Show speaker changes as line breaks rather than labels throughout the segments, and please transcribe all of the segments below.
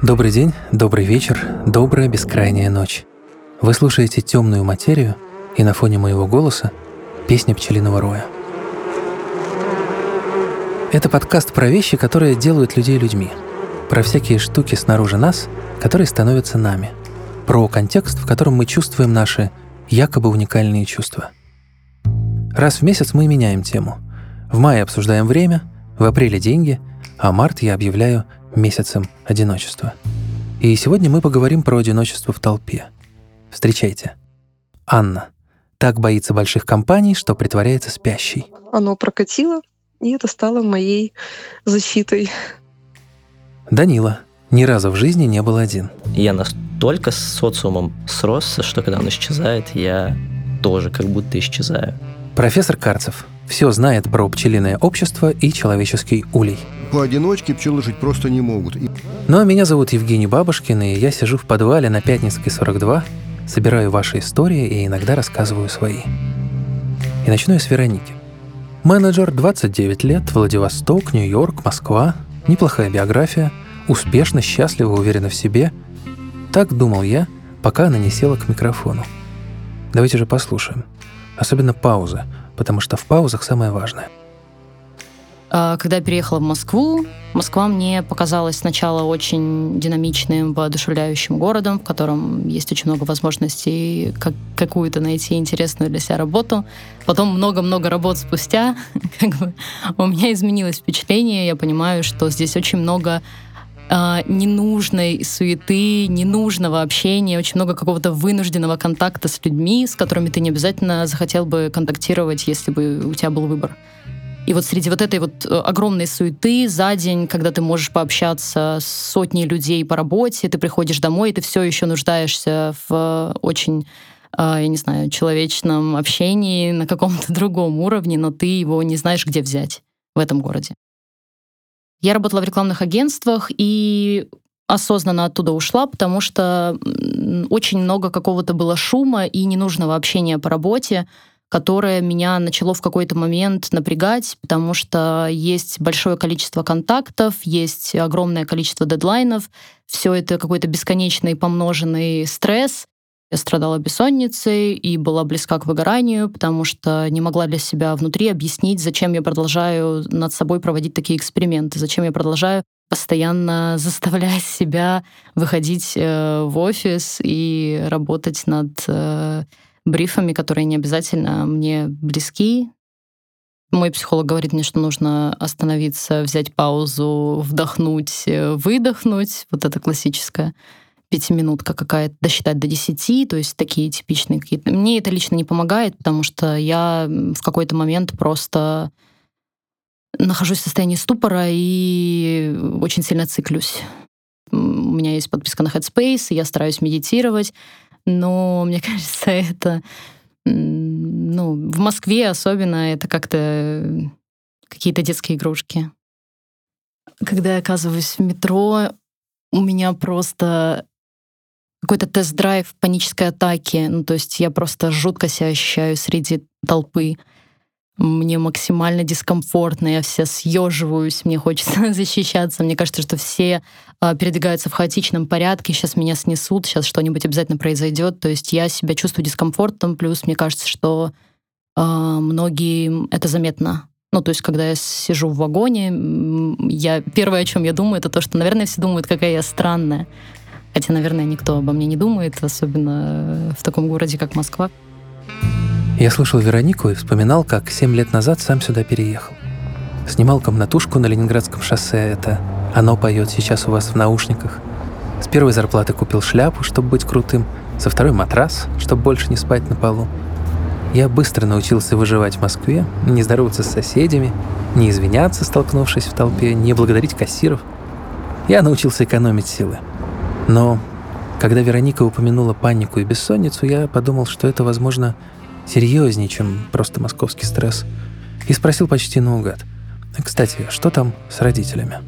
Добрый день, добрый вечер, добрая бескрайняя ночь. Вы слушаете темную материю, и на фоне моего голоса песня пчелиного роя. Это подкаст про вещи, которые делают людей людьми. Про всякие штуки снаружи нас, которые становятся нами. Про контекст, в котором мы чувствуем наши якобы уникальные чувства. Раз в месяц мы меняем тему. В мае обсуждаем время, в апреле деньги, а март я объявляю месяцем одиночества. И сегодня мы поговорим про одиночество в толпе. Встречайте. Анна. Так боится больших компаний, что притворяется спящей.
Оно прокатило, и это стало моей защитой.
Данила. Ни разу в жизни не был один.
Я настолько с социумом сросся, что когда он исчезает, я тоже как будто исчезаю.
Профессор Карцев. Все знает про пчелиное общество и человеческий улей.
Поодиночке пчелы жить просто не могут.
Ну а меня зовут Евгений Бабушкин, и я сижу в подвале на Пятницкой 42, собираю ваши истории и иногда рассказываю свои. И начну я с Вероники. Менеджер, 29 лет, Владивосток, Нью-Йорк, Москва. Неплохая биография, успешно, счастлива, уверена в себе. Так думал я, пока она не села к микрофону. Давайте же послушаем. Особенно паузы, потому что в паузах самое важное.
А, когда я переехала в Москву, Москва мне показалась сначала очень динамичным, воодушевляющим городом, в котором есть очень много возможностей как, какую-то найти интересную для себя работу. Потом много-много работ спустя как бы, у меня изменилось впечатление. Я понимаю, что здесь очень много э, ненужной суеты, ненужного общения, очень много какого-то вынужденного контакта с людьми, с которыми ты не обязательно захотел бы контактировать, если бы у тебя был выбор. И вот среди вот этой вот э, огромной суеты за день, когда ты можешь пообщаться с сотней людей по работе, ты приходишь домой, и ты все еще нуждаешься в очень а, я не знаю, человечном общении на каком-то другом уровне, но ты его не знаешь, где взять в этом городе. Я работала в рекламных агентствах и осознанно оттуда ушла, потому что очень много какого-то было шума и ненужного общения по работе, которое меня начало в какой-то момент напрягать, потому что есть большое количество контактов, есть огромное количество дедлайнов, все это какой-то бесконечный помноженный стресс. Я страдала бессонницей и была близка к выгоранию, потому что не могла для себя внутри объяснить, зачем я продолжаю над собой проводить такие эксперименты, зачем я продолжаю постоянно заставлять себя выходить э, в офис и работать над э, брифами, которые не обязательно мне близки. Мой психолог говорит мне, что нужно остановиться, взять паузу, вдохнуть, э, выдохнуть. Вот это классическая пятиминутка какая-то, досчитать до десяти, то есть такие типичные какие-то. Мне это лично не помогает, потому что я в какой-то момент просто нахожусь в состоянии ступора и очень сильно циклюсь. У меня есть подписка на Headspace, и я стараюсь медитировать, но мне кажется, это, ну, в Москве особенно это как-то какие-то детские игрушки. Когда я оказываюсь в метро, у меня просто какой-то тест-драйв панической атаки. Ну, то есть я просто жутко себя ощущаю среди толпы мне максимально дискомфортно, я вся съеживаюсь, мне хочется защищаться. Мне кажется, что все э, передвигаются в хаотичном порядке, сейчас меня снесут, сейчас что-нибудь обязательно произойдет. То есть я себя чувствую дискомфортом, плюс мне кажется, что э, многие это заметно. Ну, то есть, когда я сижу в вагоне, я первое, о чем я думаю, это то, что, наверное, все думают, какая я странная. Хотя, наверное, никто обо мне не думает, особенно в таком городе, как Москва.
Я слушал Веронику и вспоминал, как семь лет назад сам сюда переехал. Снимал комнатушку на Ленинградском шоссе, это оно поет сейчас у вас в наушниках. С первой зарплаты купил шляпу, чтобы быть крутым, со второй матрас, чтобы больше не спать на полу. Я быстро научился выживать в Москве, не здороваться с соседями, не извиняться, столкнувшись в толпе, не благодарить кассиров. Я научился экономить силы. Но когда Вероника упомянула панику и бессонницу, я подумал, что это, возможно, серьезнее, чем просто московский стресс, и спросил почти наугад. «Кстати, что там с родителями?»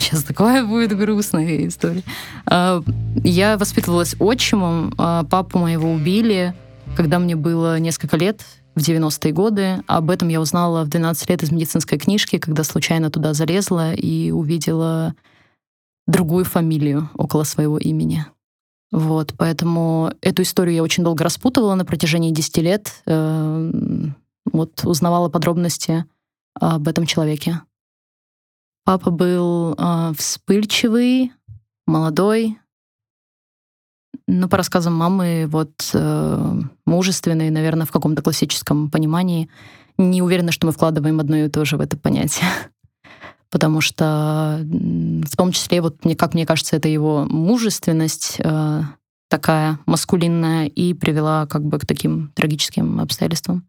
Сейчас такая будет грустная история. А, я воспитывалась отчимом. А, папу моего убили, когда мне было несколько лет, в 90-е годы. Об этом я узнала в 12 лет из медицинской книжки, когда случайно туда залезла и увидела другую фамилию около своего имени. Вот, поэтому эту историю я очень долго распутывала на протяжении 10 лет. Э, вот узнавала подробности об этом человеке. Папа был э, вспыльчивый, молодой, ну, по рассказам мамы, вот э, мужественный, наверное, в каком-то классическом понимании. Не уверена, что мы вкладываем одно и то же в это понятие. Потому что в том числе, вот мне, как мне кажется, это его мужественность э, такая маскулинная и привела как бы к таким трагическим обстоятельствам.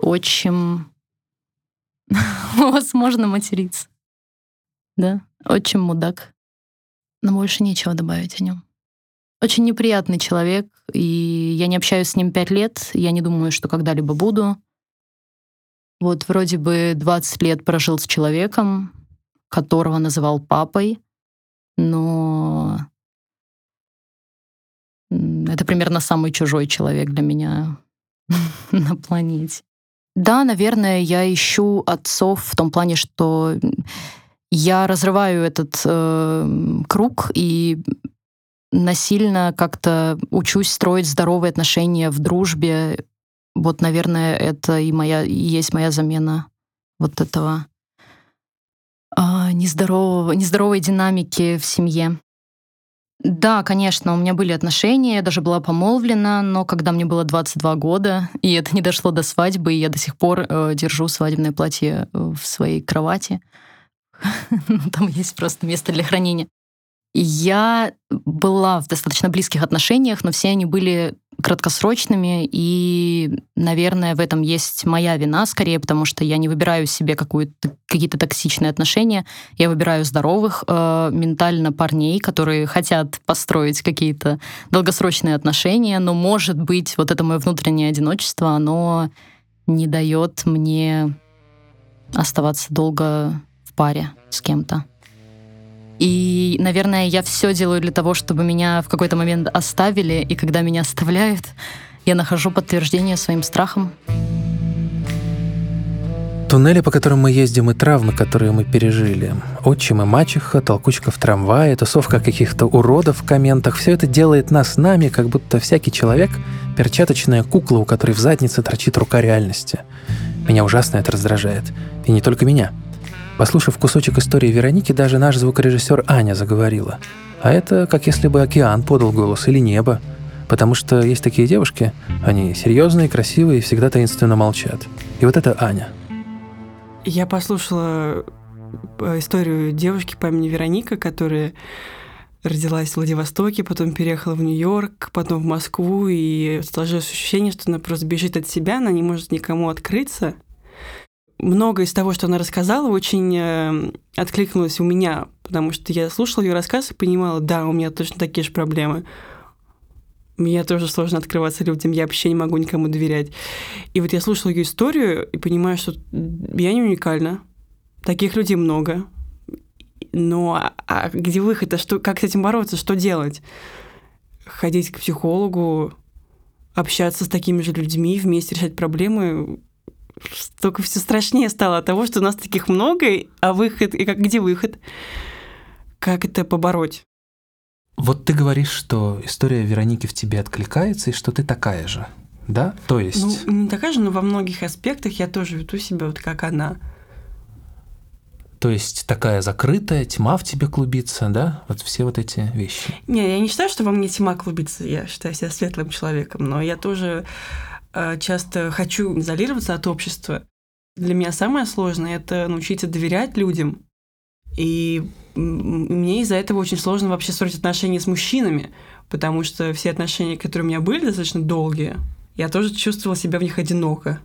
Очень возможно материться. Да, очень мудак. Но больше нечего добавить о нем. Очень неприятный человек, и я не общаюсь с ним пять лет, я не думаю, что когда-либо буду. Вот вроде бы 20 лет прожил с человеком, которого называл папой, но это примерно самый чужой человек для меня на планете. Да, наверное, я ищу отцов в том плане, что я разрываю этот э, круг и насильно как-то учусь строить здоровые отношения в дружбе. Вот, наверное, это и моя и есть моя замена вот этого э, нездорового, нездоровой динамики в семье. Да, конечно, у меня были отношения, я даже была помолвлена, но когда мне было 22 года, и это не дошло до свадьбы, и я до сих пор э, держу свадебное платье в своей кровати. Там есть просто место для хранения. Я была в достаточно близких отношениях, но все они были краткосрочными, и, наверное, в этом есть моя вина скорее, потому что я не выбираю себе какие-то токсичные отношения, я выбираю здоровых э, ментально парней, которые хотят построить какие-то долгосрочные отношения, но, может быть, вот это мое внутреннее одиночество, оно не дает мне оставаться долго в паре с кем-то. И, наверное, я все делаю для того, чтобы меня в какой-то момент оставили, и когда меня оставляют, я нахожу подтверждение своим страхам.
Туннели, по которым мы ездим, и травмы, которые мы пережили. Отчим и мачеха, толкучка в трамвае, тусовка каких-то уродов в комментах. Все это делает нас нами, как будто всякий человек — перчаточная кукла, у которой в заднице торчит рука реальности. Меня ужасно это раздражает. И не только меня — Послушав кусочек истории Вероники, даже наш звукорежиссер Аня заговорила. А это как если бы океан подал голос или небо. Потому что есть такие девушки, они серьезные, красивые и всегда таинственно молчат. И вот это Аня.
Я послушала э, историю девушки по имени Вероника, которая родилась в Владивостоке, потом переехала в Нью-Йорк, потом в Москву, и сложилось ощущение, что она просто бежит от себя, она не может никому открыться много из того, что она рассказала, очень э, откликнулось у меня, потому что я слушала ее рассказ и понимала, да, у меня точно такие же проблемы. Мне тоже сложно открываться людям, я вообще не могу никому доверять. И вот я слушала ее историю и понимаю, что я не уникальна. Таких людей много. Но а, а где выход? А что, как с этим бороться? Что делать? Ходить к психологу, общаться с такими же людьми, вместе решать проблемы только все страшнее стало от того, что у нас таких много, а выход, и как где выход? Как это побороть?
Вот ты говоришь, что история Вероники в тебе откликается, и что ты такая же, да? То есть...
Ну, не такая же, но во многих аспектах я тоже веду себя вот как она.
То есть такая закрытая, тьма в тебе клубится, да? Вот все вот эти вещи.
Не, я не считаю, что во мне тьма клубится. Я считаю себя светлым человеком, но я тоже часто хочу изолироваться от общества. Для меня самое сложное — это научиться доверять людям. И мне из-за этого очень сложно вообще строить отношения с мужчинами, потому что все отношения, которые у меня были достаточно долгие, я тоже чувствовала себя в них одиноко,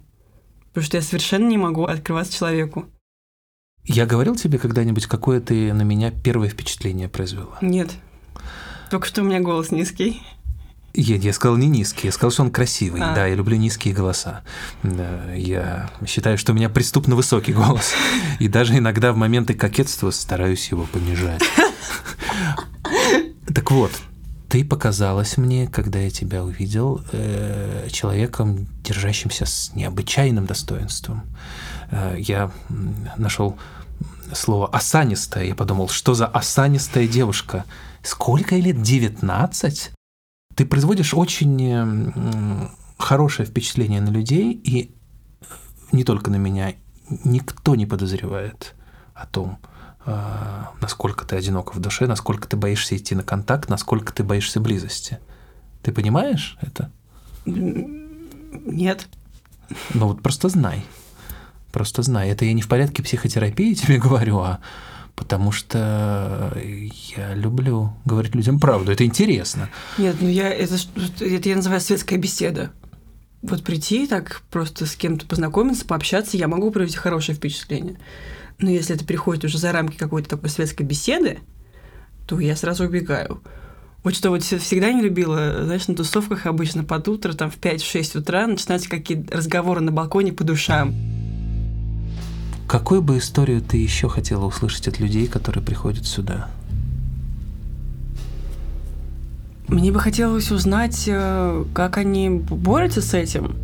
потому что я совершенно не могу открываться человеку.
Я говорил тебе когда-нибудь, какое ты на меня первое впечатление произвела?
Нет. Только что у меня голос низкий.
Я, я сказал не низкий, я сказал, что он красивый. А. Да, я люблю низкие голоса. Да, я считаю, что у меня преступно высокий голос. И даже иногда в моменты кокетства стараюсь его понижать. Так вот, ты показалась мне, когда я тебя увидел, э, человеком, держащимся с необычайным достоинством. э, я нашел слово «осанистая». Я подумал, что за осанистая девушка? Сколько ей лет? 19? Ты производишь очень хорошее впечатление на людей, и не только на меня, никто не подозревает о том, а, насколько ты одинок в душе, насколько ты боишься идти на контакт, насколько ты боишься близости. Ты понимаешь это?
Нет.
Ну вот просто знай. Просто знай. Это я не в порядке психотерапии тебе говорю, а потому что я люблю говорить людям правду. Это интересно.
Нет, ну я это, это я называю светская беседа. Вот прийти так просто с кем-то познакомиться, пообщаться, я могу произвести хорошее впечатление. Но если это приходит уже за рамки какой-то такой светской беседы, то я сразу убегаю. Вот что вот всегда не любила, знаешь, на тусовках обычно под утро, там в 5-6 утра начинаются какие-то разговоры на балконе по душам.
Какую бы историю ты еще хотела услышать от людей, которые приходят сюда?
Мне бы хотелось узнать, э, как они борются с этим.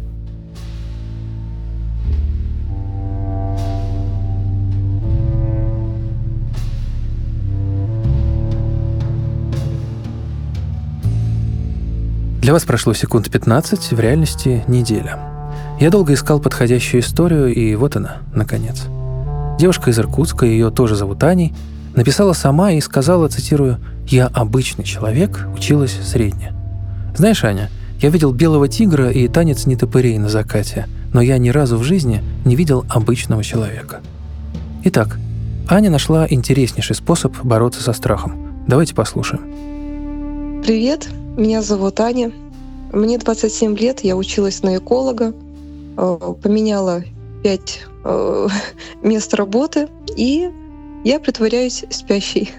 Для вас прошло секунд 15, в реальности неделя. Я долго искал подходящую историю, и вот она, наконец. Девушка из Иркутска, ее тоже зовут Аней, написала сама и сказала, цитирую, «Я обычный человек, училась средне». Знаешь, Аня, я видел белого тигра и танец нетопырей на закате, но я ни разу в жизни не видел обычного человека. Итак, Аня нашла интереснейший способ бороться со страхом. Давайте послушаем.
Привет, меня зовут Аня. Мне 27 лет, я училась на эколога, э, поменяла 5 э, мест работы, и я притворяюсь спящей.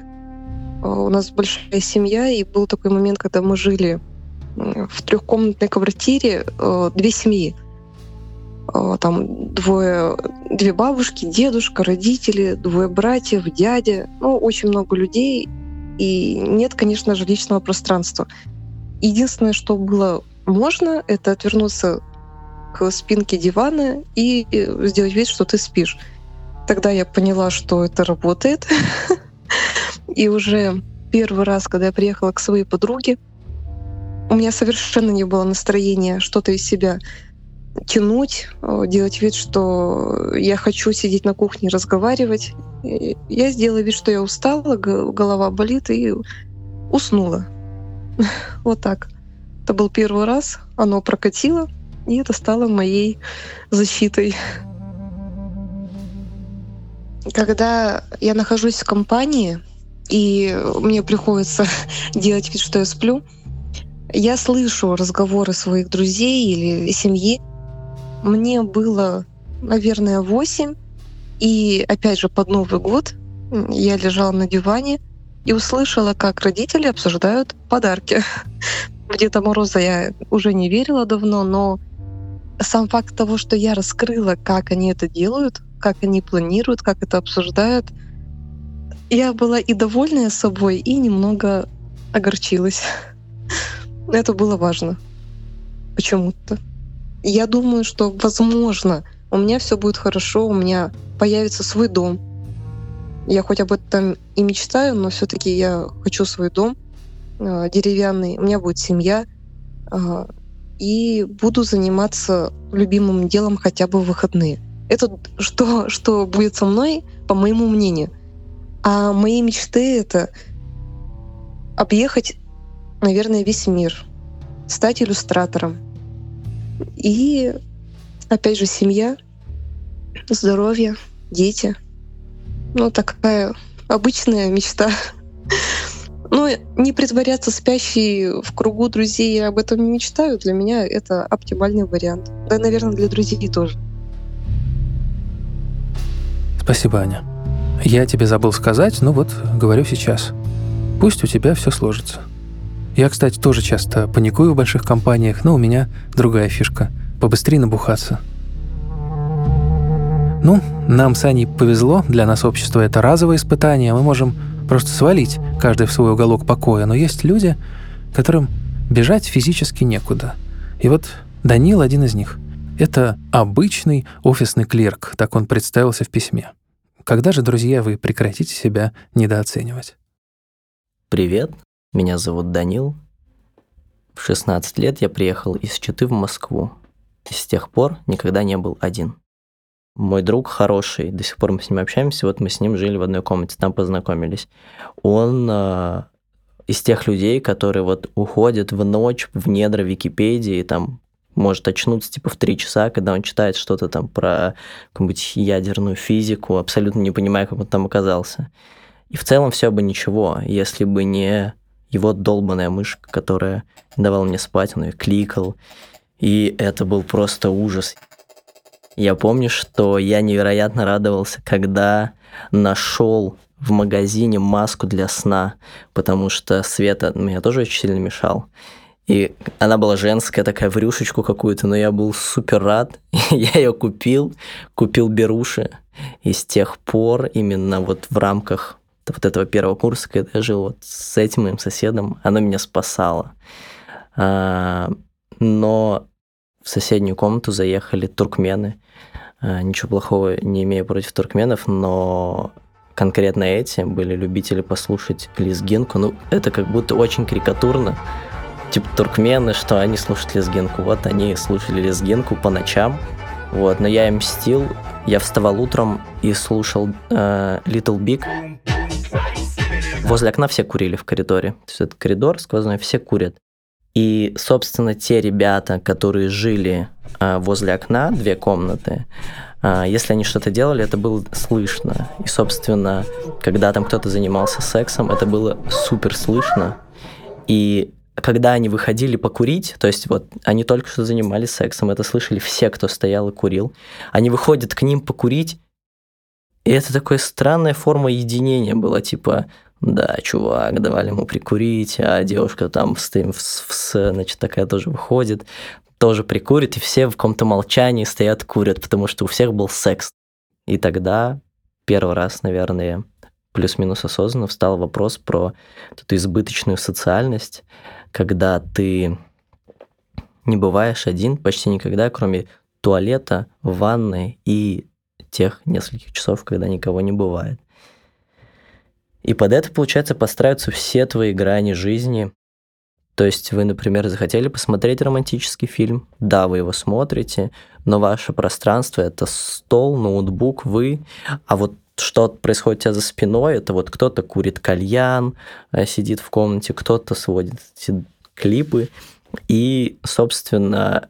Э, у нас большая семья, и был такой момент, когда мы жили в трехкомнатной квартире, две семьи. Там двое, две бабушки, дедушка, родители, двое братьев, дядя. Ну, очень много людей. И нет, конечно же, личного пространства. Единственное, что было можно, это отвернуться к спинке дивана и сделать вид, что ты спишь. Тогда я поняла, что это работает. И уже первый раз, когда я приехала к своей подруге, у меня совершенно не было настроения что-то из себя тянуть, делать вид, что я хочу сидеть на кухне разговаривать. Я сделала вид, что я устала, голова болит и уснула. Вот так. Это был первый раз, оно прокатило, и это стало моей защитой. Когда я нахожусь в компании, и мне приходится делать вид, что я сплю, я слышу разговоры своих друзей или семьи. Мне было, наверное, восемь, и опять же под Новый год я лежала на диване и услышала, как родители обсуждают подарки. В Деда Мороза я уже не верила давно, но сам факт того, что я раскрыла, как они это делают, как они планируют, как это обсуждают, я была и довольная собой, и немного огорчилась. Это было важно. Почему-то. Я думаю, что, возможно, у меня все будет хорошо, у меня появится свой дом, я хоть об этом и мечтаю, но все-таки я хочу свой дом э, деревянный, у меня будет семья, э, и буду заниматься любимым делом хотя бы в выходные. Это что, что будет со мной, по моему мнению. А мои мечты — это объехать, наверное, весь мир, стать иллюстратором. И, опять же, семья, здоровье, дети — ну, такая обычная мечта. Но не притворяться спящей в кругу друзей, я об этом не мечтаю. Для меня это оптимальный вариант. Да, наверное, для друзей тоже.
Спасибо, Аня. Я тебе забыл сказать, но вот говорю сейчас. Пусть у тебя все сложится. Я, кстати, тоже часто паникую в больших компаниях, но у меня другая фишка — побыстрее набухаться — ну, нам с Аней повезло, для нас общество — это разовое испытание, мы можем просто свалить каждый в свой уголок покоя, но есть люди, которым бежать физически некуда. И вот Данил один из них. Это обычный офисный клерк, так он представился в письме. Когда же, друзья, вы прекратите себя недооценивать?
Привет, меня зовут Данил. В 16 лет я приехал из Читы в Москву. И с тех пор никогда не был один. Мой друг хороший, до сих пор мы с ним общаемся, вот мы с ним жили в одной комнате, там познакомились. Он э, из тех людей, которые вот уходят в ночь в недра Википедии, там может очнуться типа в три часа, когда он читает что-то там про какую-нибудь ядерную физику, абсолютно не понимая, как он там оказался. И в целом все бы ничего, если бы не его долбанная мышка, которая давала мне спать, он ее кликал. И это был просто ужас. Я помню, что я невероятно радовался, когда нашел в магазине маску для сна, потому что свет меня тоже очень сильно мешал. И она была женская, такая в рюшечку какую-то, но я был супер рад. я ее купил, купил беруши. И с тех пор именно вот в рамках вот этого первого курса, когда я жил вот с этим моим соседом, оно меня спасало. А, но в соседнюю комнату заехали туркмены. А, ничего плохого не имею против туркменов, но конкретно эти были любители послушать лезгинку. Ну, это как будто очень карикатурно типа туркмены, что они слушают лезгинку. Вот они слушали лезгинку по ночам. Вот, но я им мстил. Я вставал утром и слушал э, Little Big. Возле окна все курили в коридоре. То есть это коридор сквозной, все курят. И, собственно, те ребята, которые жили э, возле окна, две комнаты, э, если они что-то делали, это было слышно. И, собственно, когда там кто-то занимался сексом, это было супер слышно. И когда они выходили покурить, то есть вот они только что занимались сексом, это слышали все, кто стоял и курил, они выходят к ним покурить, и это такая странная форма единения была, типа, да, чувак, давали ему прикурить, а девушка там в, в, значит, такая тоже выходит, тоже прикурит, и все в каком-то молчании стоят, курят, потому что у всех был секс. И тогда первый раз, наверное, плюс-минус осознанно встал вопрос про эту избыточную социальность, когда ты не бываешь один почти никогда, кроме туалета, ванной и тех нескольких часов, когда никого не бывает. И под это, получается, подстраиваются все твои грани жизни. То есть вы, например, захотели посмотреть романтический фильм, да, вы его смотрите, но ваше пространство — это стол, ноутбук, вы, а вот что происходит у тебя за спиной, это вот кто-то курит кальян, э, сидит в комнате, кто-то сводит эти клипы, и, собственно,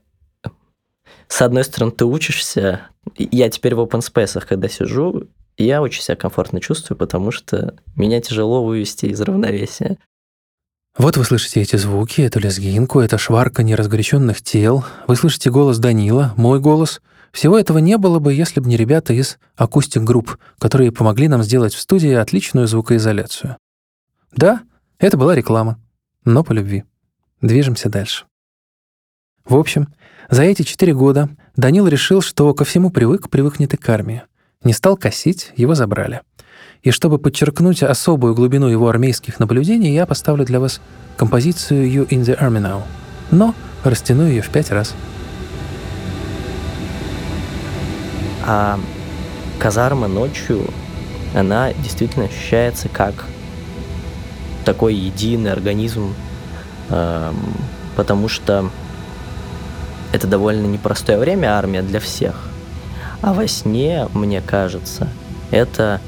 с одной стороны, ты учишься, я теперь в open space, когда сижу, я очень себя комфортно чувствую, потому что меня тяжело вывести из равновесия.
Вот вы слышите эти звуки, эту лезгинку, это шварка неразгоряченных тел. Вы слышите голос Данила, мой голос — всего этого не было бы, если бы не ребята из акустик-групп, которые помогли нам сделать в студии отличную звукоизоляцию. Да, это была реклама, но по любви. Движемся дальше. В общем, за эти четыре года Данил решил, что ко всему привык, привыкнет и к армии. Не стал косить, его забрали. И чтобы подчеркнуть особую глубину его армейских наблюдений, я поставлю для вас композицию «You in the Army Now», но растяну ее в пять раз —
А казарма ночью, она действительно ощущается как такой единый организм, э, потому что это довольно непростое время армия для всех. А во сне, мне кажется, это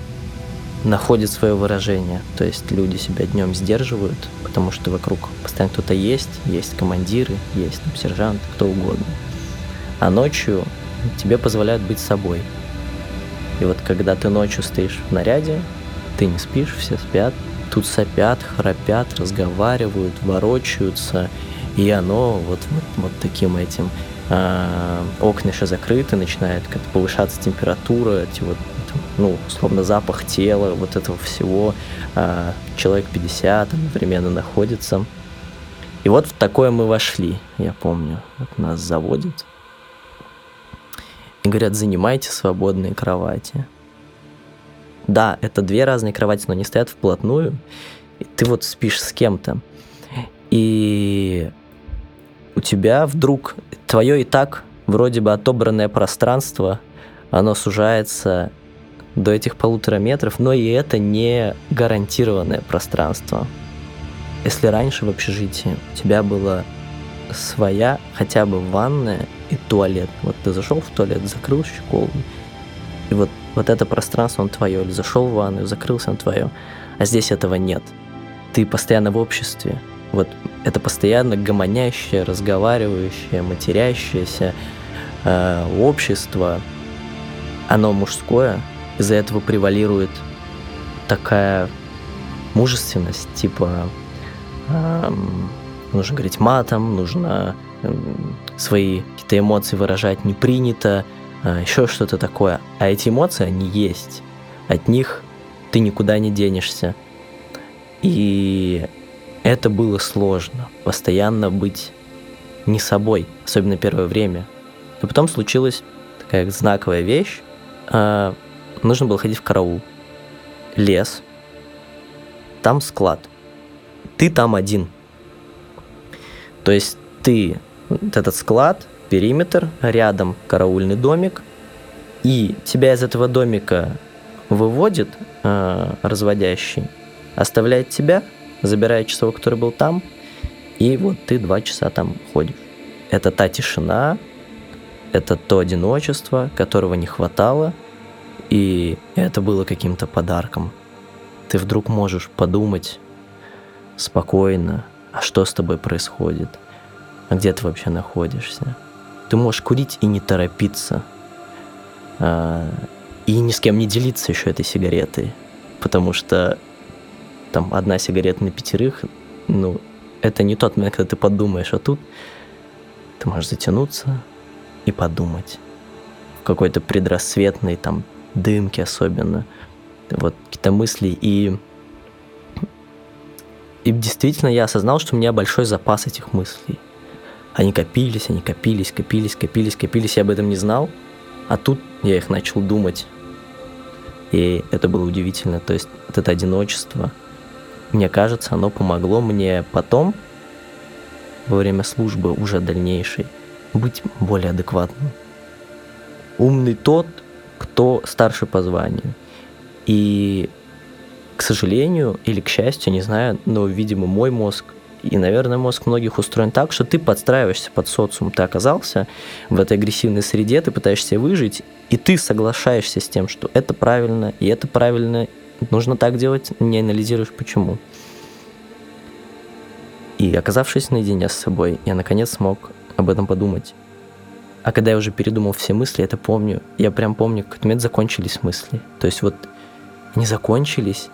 находит свое выражение. То есть люди себя днем сдерживают, потому что вокруг постоянно кто-то есть, есть командиры, есть там сержант, кто угодно. А ночью тебе позволяют быть собой. И вот когда ты ночью стоишь в наряде, ты не спишь, все спят, тут сопят, храпят, разговаривают, ворочаются, и оно вот, вот, вот таким этим окна еще закрыты, начинает как-то повышаться температура, вот, ну, условно, запах тела, вот этого всего. Э, человек 50 одновременно находится. И вот в такое мы вошли, я помню. Вот нас заводят, и говорят, занимайте свободные кровати. Да, это две разные кровати, но они стоят вплотную. И ты вот спишь с кем-то. И у тебя вдруг твое и так вроде бы отобранное пространство, оно сужается до этих полутора метров, но и это не гарантированное пространство. Если раньше в общежитии у тебя была своя хотя бы ванная и туалет, вот ты зашел в туалет, закрыл щеколду, и вот, вот это пространство, он твое, или зашел в ванную, закрылся, он твое, а здесь этого нет. Ты постоянно в обществе, вот это постоянно гомонящее, разговаривающее, матерящееся э, общество, оно мужское, из-за этого превалирует такая мужественность, типа эм, нужно говорить матом, нужно эм, свои какие-то эмоции выражать не принято, э, еще что-то такое. А эти эмоции, они есть. От них ты никуда не денешься. И это было сложно, постоянно быть не собой, особенно первое время. И потом случилась такая знаковая вещь. Э, нужно было ходить в караул. Лес. Там склад. Ты там один. То есть ты, вот этот склад, периметр, рядом караульный домик, и тебя из этого домика выводит э, разводящий, оставляет тебя, забирает часового, который был там, и вот ты два часа там ходишь. Это та тишина, это то одиночество, которого не хватало – и это было каким-то подарком. Ты вдруг можешь подумать спокойно, а что с тобой происходит, а где ты вообще находишься. Ты можешь курить и не торопиться, а, и ни с кем не делиться еще этой сигаретой, потому что там одна сигарета на пятерых, ну, это не тот момент, когда ты подумаешь, а тут ты можешь затянуться и подумать в какой-то предрассветный там дымки особенно, вот какие-то мысли. И, и действительно я осознал, что у меня большой запас этих мыслей. Они копились, они копились, копились, копились, копились, я об этом не знал. А тут я их начал думать. И это было удивительно. То есть вот это одиночество, мне кажется, оно помогло мне потом, во время службы уже дальнейшей, быть более адекватным. Умный тот, кто старше по званию. И, к сожалению или к счастью, не знаю, но, видимо, мой мозг и, наверное, мозг многих устроен так, что ты подстраиваешься под социум. Ты оказался в этой агрессивной среде, ты пытаешься выжить, и ты соглашаешься с тем, что это правильно, и это правильно, нужно так делать, не анализируешь почему. И оказавшись наедине с собой, я наконец смог об этом подумать. А когда я уже передумал все мысли, это помню. Я прям помню, как момент закончились мысли. То есть вот они закончились,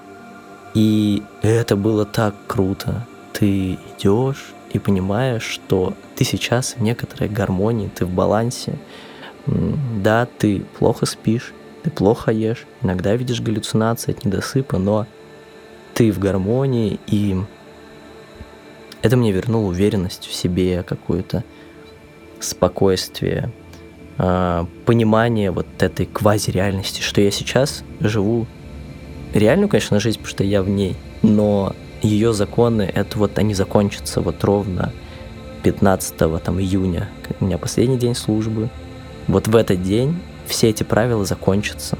и это было так круто. Ты идешь и понимаешь, что ты сейчас в некоторой гармонии, ты в балансе. Да, ты плохо спишь, ты плохо ешь, иногда видишь галлюцинации от недосыпа, но ты в гармонии, и это мне вернуло уверенность в себе какую-то спокойствие, а, понимание вот этой квазиреальности, что я сейчас живу реальную, конечно, жизнь, потому что я в ней, но ее законы, это вот они закончатся вот ровно 15 там, июня, у меня последний день службы. Вот в этот день все эти правила закончатся.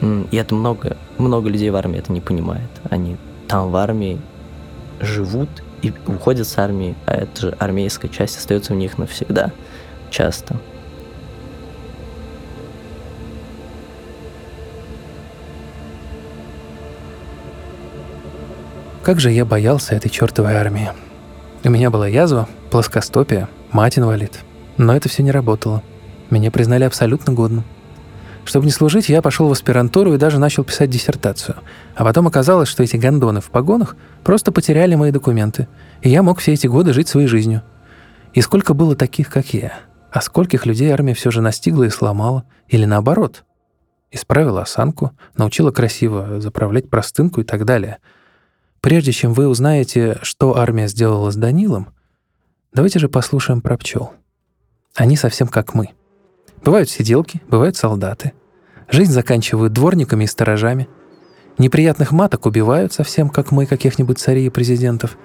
И это много, много людей в армии это не понимает. Они там в армии живут и уходят с армии, а эта же армейская часть остается у них навсегда, часто.
Как же я боялся этой чертовой армии. У меня была язва, плоскостопие, мать инвалид. Но это все не работало. Меня признали абсолютно годным. Чтобы не служить, я пошел в аспирантуру и даже начал писать диссертацию. А потом оказалось, что эти гондоны в погонах просто потеряли мои документы, и я мог все эти годы жить своей жизнью. И сколько было таких, как я? А скольких людей армия все же настигла и сломала? Или наоборот? Исправила осанку, научила красиво заправлять простынку и так далее. Прежде чем вы узнаете, что армия сделала с Данилом, давайте же послушаем про пчел. Они совсем как мы — Бывают сиделки, бывают солдаты. Жизнь заканчивают дворниками и сторожами. Неприятных маток убивают совсем, как мы, каких-нибудь царей и президентов.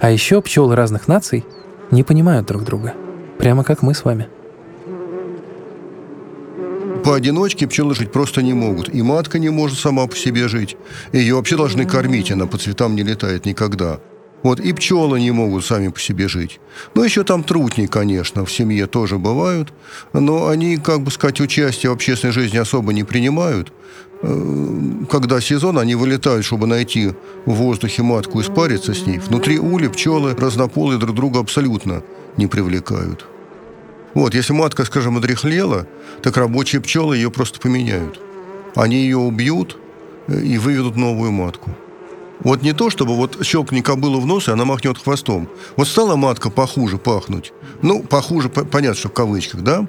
А еще пчелы разных наций не понимают друг друга. Прямо как мы с вами.
Поодиночке пчелы жить просто не могут. И матка не может сама по себе жить. Ее вообще должны кормить, она по цветам не летает никогда. Вот и пчелы не могут сами по себе жить. Ну, еще там трутни, конечно, в семье тоже бывают, но они, как бы сказать, участие в общественной жизни особо не принимают. Э, когда сезон, они вылетают, чтобы найти в воздухе матку и спариться с ней. Внутри ули пчелы разнополые друг друга абсолютно не привлекают. Вот, если матка, скажем, одрехлела, так рабочие пчелы ее просто поменяют. Они ее убьют э, и выведут новую матку. Вот не то, чтобы вот щелкни кобылу в нос, и она махнет хвостом. Вот стала матка похуже пахнуть. Ну, похуже, понятно, что в кавычках, да?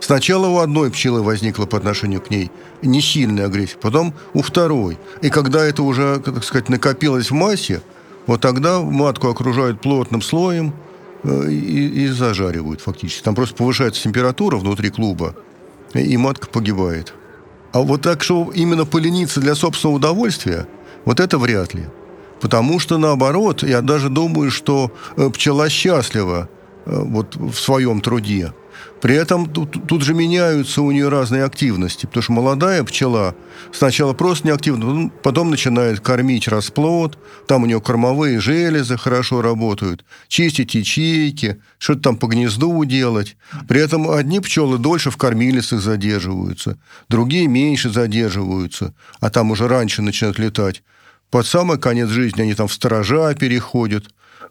Сначала у одной пчелы возникла по отношению к ней не сильная агрессия, потом у второй. И когда это уже, так сказать, накопилось в массе, вот тогда матку окружают плотным слоем э, и, и зажаривают фактически. Там просто повышается температура внутри клуба, и матка погибает. А вот так, что именно полениться для собственного удовольствия – вот это вряд ли. Потому что, наоборот, я даже думаю, что э, пчела счастлива э, вот в своем труде. При этом тут, тут же меняются у нее разные активности, потому что молодая пчела сначала просто неактивна, потом начинает кормить расплод, там у нее кормовые железы хорошо работают, чистить ячейки, что-то там по гнезду делать. При этом одни пчелы дольше в кормилицах задерживаются, другие меньше задерживаются, а там уже раньше начинают летать. Под самый конец жизни они там в сторожа переходят.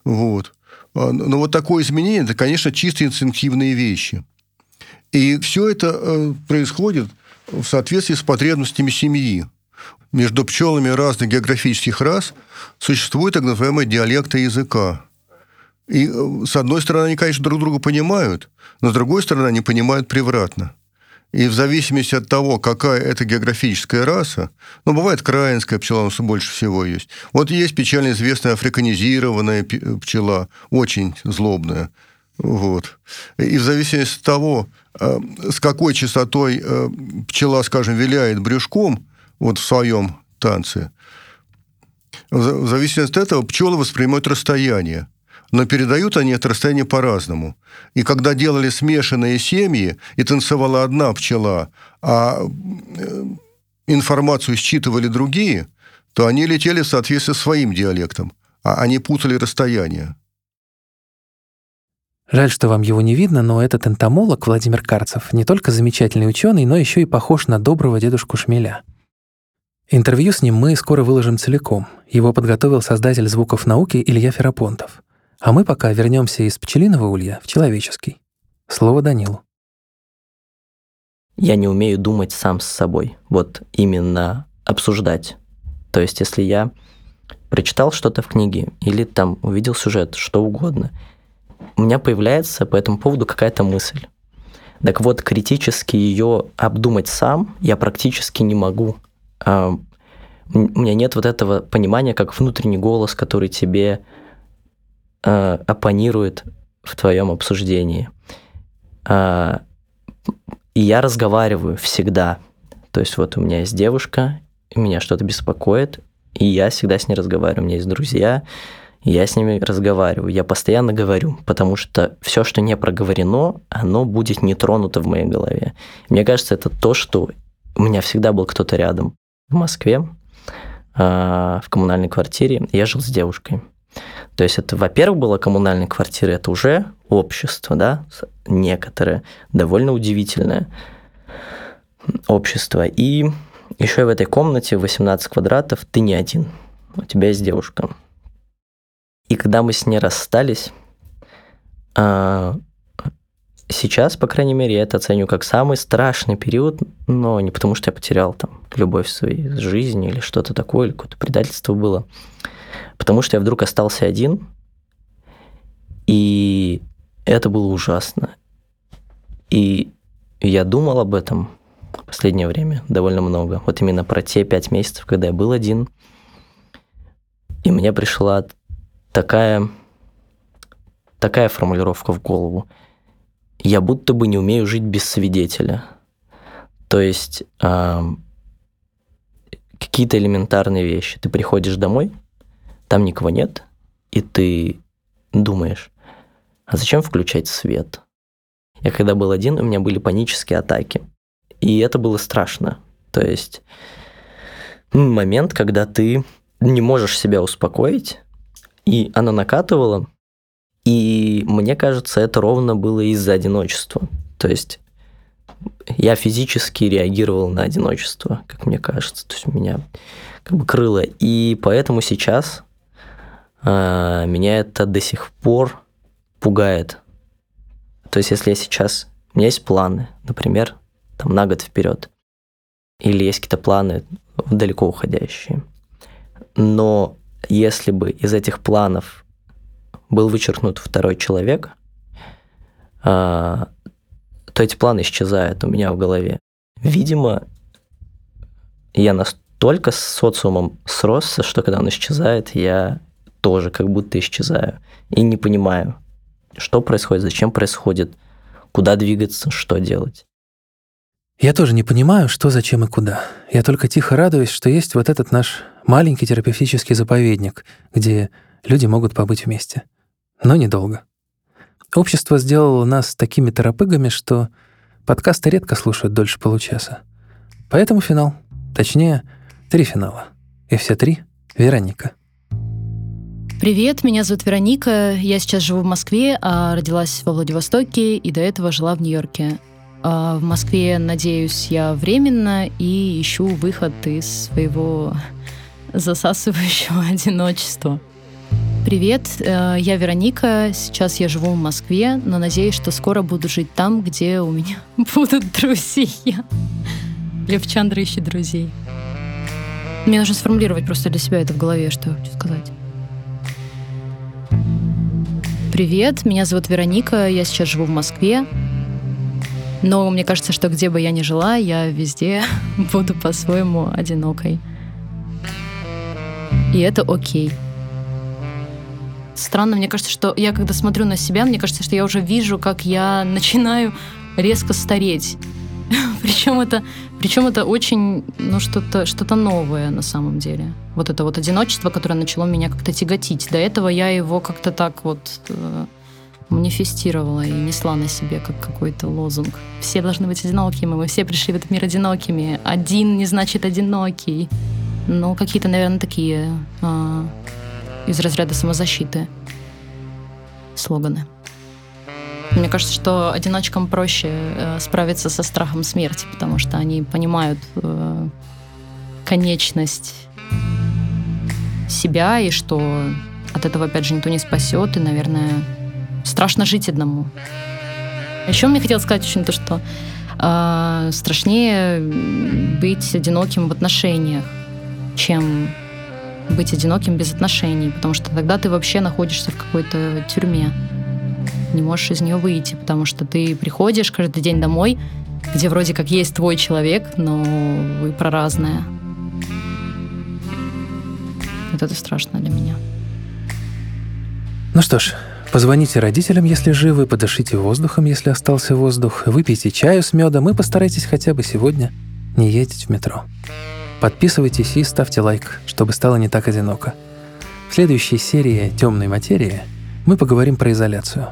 Вот. А, но вот такое изменение, это, конечно, чисто инстинктивные вещи. И все это э, происходит в соответствии с потребностями семьи. Между пчелами разных географических рас существует так называемый диалект языка. И, э, с одной стороны, они, конечно, друг друга понимают, но с другой стороны, они понимают превратно. И в зависимости от того, какая это географическая раса, ну, бывает краинская пчела, но больше всего есть. Вот есть печально известная африканизированная пчела, очень злобная. Вот. И в зависимости от того, э, с какой частотой э, пчела, скажем, виляет брюшком вот в своем танце, в зависимости от этого пчелы воспринимают расстояние но передают они это расстояние по-разному. И когда делали смешанные семьи, и танцевала одна пчела, а э, информацию считывали другие, то они летели в соответствии с своим диалектом, а они путали расстояние.
Жаль, что вам его не видно, но этот энтомолог Владимир Карцев не только замечательный ученый, но еще и похож на доброго дедушку Шмеля. Интервью с ним мы скоро выложим целиком. Его подготовил создатель звуков науки Илья Ферапонтов. А мы пока вернемся из пчелиного улья в человеческий. Слово Данилу.
Я не умею думать сам с собой. Вот именно обсуждать. То есть, если я прочитал что-то в книге или там увидел сюжет, что угодно, у меня появляется по этому поводу какая-то мысль. Так вот, критически ее обдумать сам я практически не могу. А, у меня нет вот этого понимания, как внутренний голос, который тебе э, оппонирует в твоем обсуждении. Э, и я разговариваю всегда. То есть вот у меня есть девушка, меня что-то беспокоит, и я всегда с ней разговариваю. У меня есть друзья, и я с ними разговариваю. Я постоянно говорю, потому что все, что не проговорено, оно будет не тронуто в моей голове. Мне кажется, это то, что у меня всегда был кто-то рядом. В Москве, в коммунальной квартире, я жил с девушкой. То есть это, во-первых, была коммунальная квартира, это уже общество, да, некоторое, довольно удивительное общество. И еще в этой комнате 18 квадратов ты не один, у тебя есть девушка. И когда мы с ней расстались, а, сейчас, по крайней мере, я это оценю как самый страшный период, но не потому, что я потерял там любовь своей жизни или что-то такое, или какое-то предательство было, Потому что я вдруг остался один, и это было ужасно. И я думал об этом в последнее время довольно много. Вот именно про те пять месяцев, когда я был один. И мне пришла такая, такая формулировка в голову. Я будто бы не умею жить без свидетеля. То есть э, какие-то элементарные вещи. Ты приходишь домой, там никого нет, и ты думаешь, а зачем включать свет? Я когда был один, у меня были панические атаки. И это было страшно. То есть момент, когда ты не можешь себя успокоить, и оно накатывало, и мне кажется, это ровно было из-за одиночества. То есть я физически реагировал на одиночество, как мне кажется. То есть меня как бы крыло. И поэтому сейчас меня это до сих пор пугает. То есть если я сейчас... У меня есть планы, например, там на год вперед. Или есть какие-то планы далеко уходящие. Но если бы из этих планов был вычеркнут второй человек, а, то эти планы исчезают у меня в голове. Видимо, я настолько с социумом сросся, что когда он исчезает, я тоже как будто исчезаю. И не понимаю, что происходит, зачем происходит, куда двигаться, что делать.
Я тоже не понимаю, что, зачем и куда. Я только тихо радуюсь, что есть вот этот наш маленький терапевтический заповедник, где люди могут побыть вместе. Но недолго. Общество сделало нас такими торопыгами, что подкасты редко слушают дольше получаса. Поэтому финал. Точнее, три финала. И все три — Вероника.
Привет, меня зовут Вероника. Я сейчас живу в Москве, а родилась во Владивостоке и до этого жила в Нью-Йорке. А в Москве, надеюсь, я временно и ищу выход из своего засасывающего одиночества. Привет, э, я Вероника. Сейчас я живу в Москве, но надеюсь, что скоро буду жить там, где у меня будут друзья. Левчандра ищет друзей. Мне нужно сформулировать просто для себя это в голове, что я хочу сказать. Привет, меня зовут Вероника, я сейчас живу в Москве. Но мне кажется, что где бы я ни жила, я везде буду по-своему одинокой. И это окей. Странно, мне кажется, что я когда смотрю на себя, мне кажется, что я уже вижу, как я начинаю резко стареть. причем это, причем это очень, ну, что-то что новое на самом деле. Вот это вот одиночество, которое начало меня как-то тяготить. До этого я его как-то так вот э, манифестировала и несла на себе как какой-то лозунг. Все должны быть одинокими, мы все пришли в этот мир одинокими. Один не значит одинокий. Ну, какие-то, наверное, такие э, из разряда самозащиты слоганы. Мне кажется, что одиночкам проще э, справиться со страхом смерти, потому что они понимают э, конечность себя и что от этого, опять же, никто не спасет, и, наверное, страшно жить одному. Еще мне хотелось сказать очень то, что э, страшнее быть одиноким в отношениях, чем быть одиноким без отношений, потому что тогда ты вообще находишься в какой-то тюрьме не можешь из нее выйти, потому что ты приходишь каждый день домой, где вроде как есть твой человек, но вы про разное. Вот это страшно для меня.
Ну что ж, позвоните родителям, если живы, подышите воздухом, если остался воздух, выпейте чаю с медом и постарайтесь хотя бы сегодня не ездить в метро. Подписывайтесь и ставьте лайк, чтобы стало не так одиноко. В следующей серии «Темной материи» мы поговорим про изоляцию.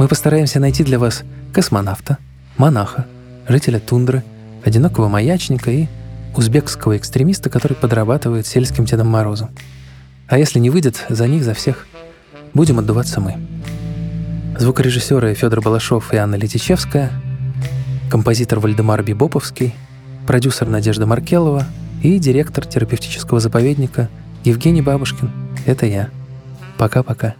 Мы постараемся найти для вас космонавта, монаха, жителя тундры, одинокого маячника и узбекского экстремиста, который подрабатывает сельским Дедом Морозом. А если не выйдет, за них, за всех, будем отдуваться мы. Звукорежиссеры Федор Балашов и Анна Летичевская, композитор Вальдемар Бибоповский, продюсер Надежда Маркелова и директор терапевтического заповедника Евгений Бабушкин. Это я. Пока-пока.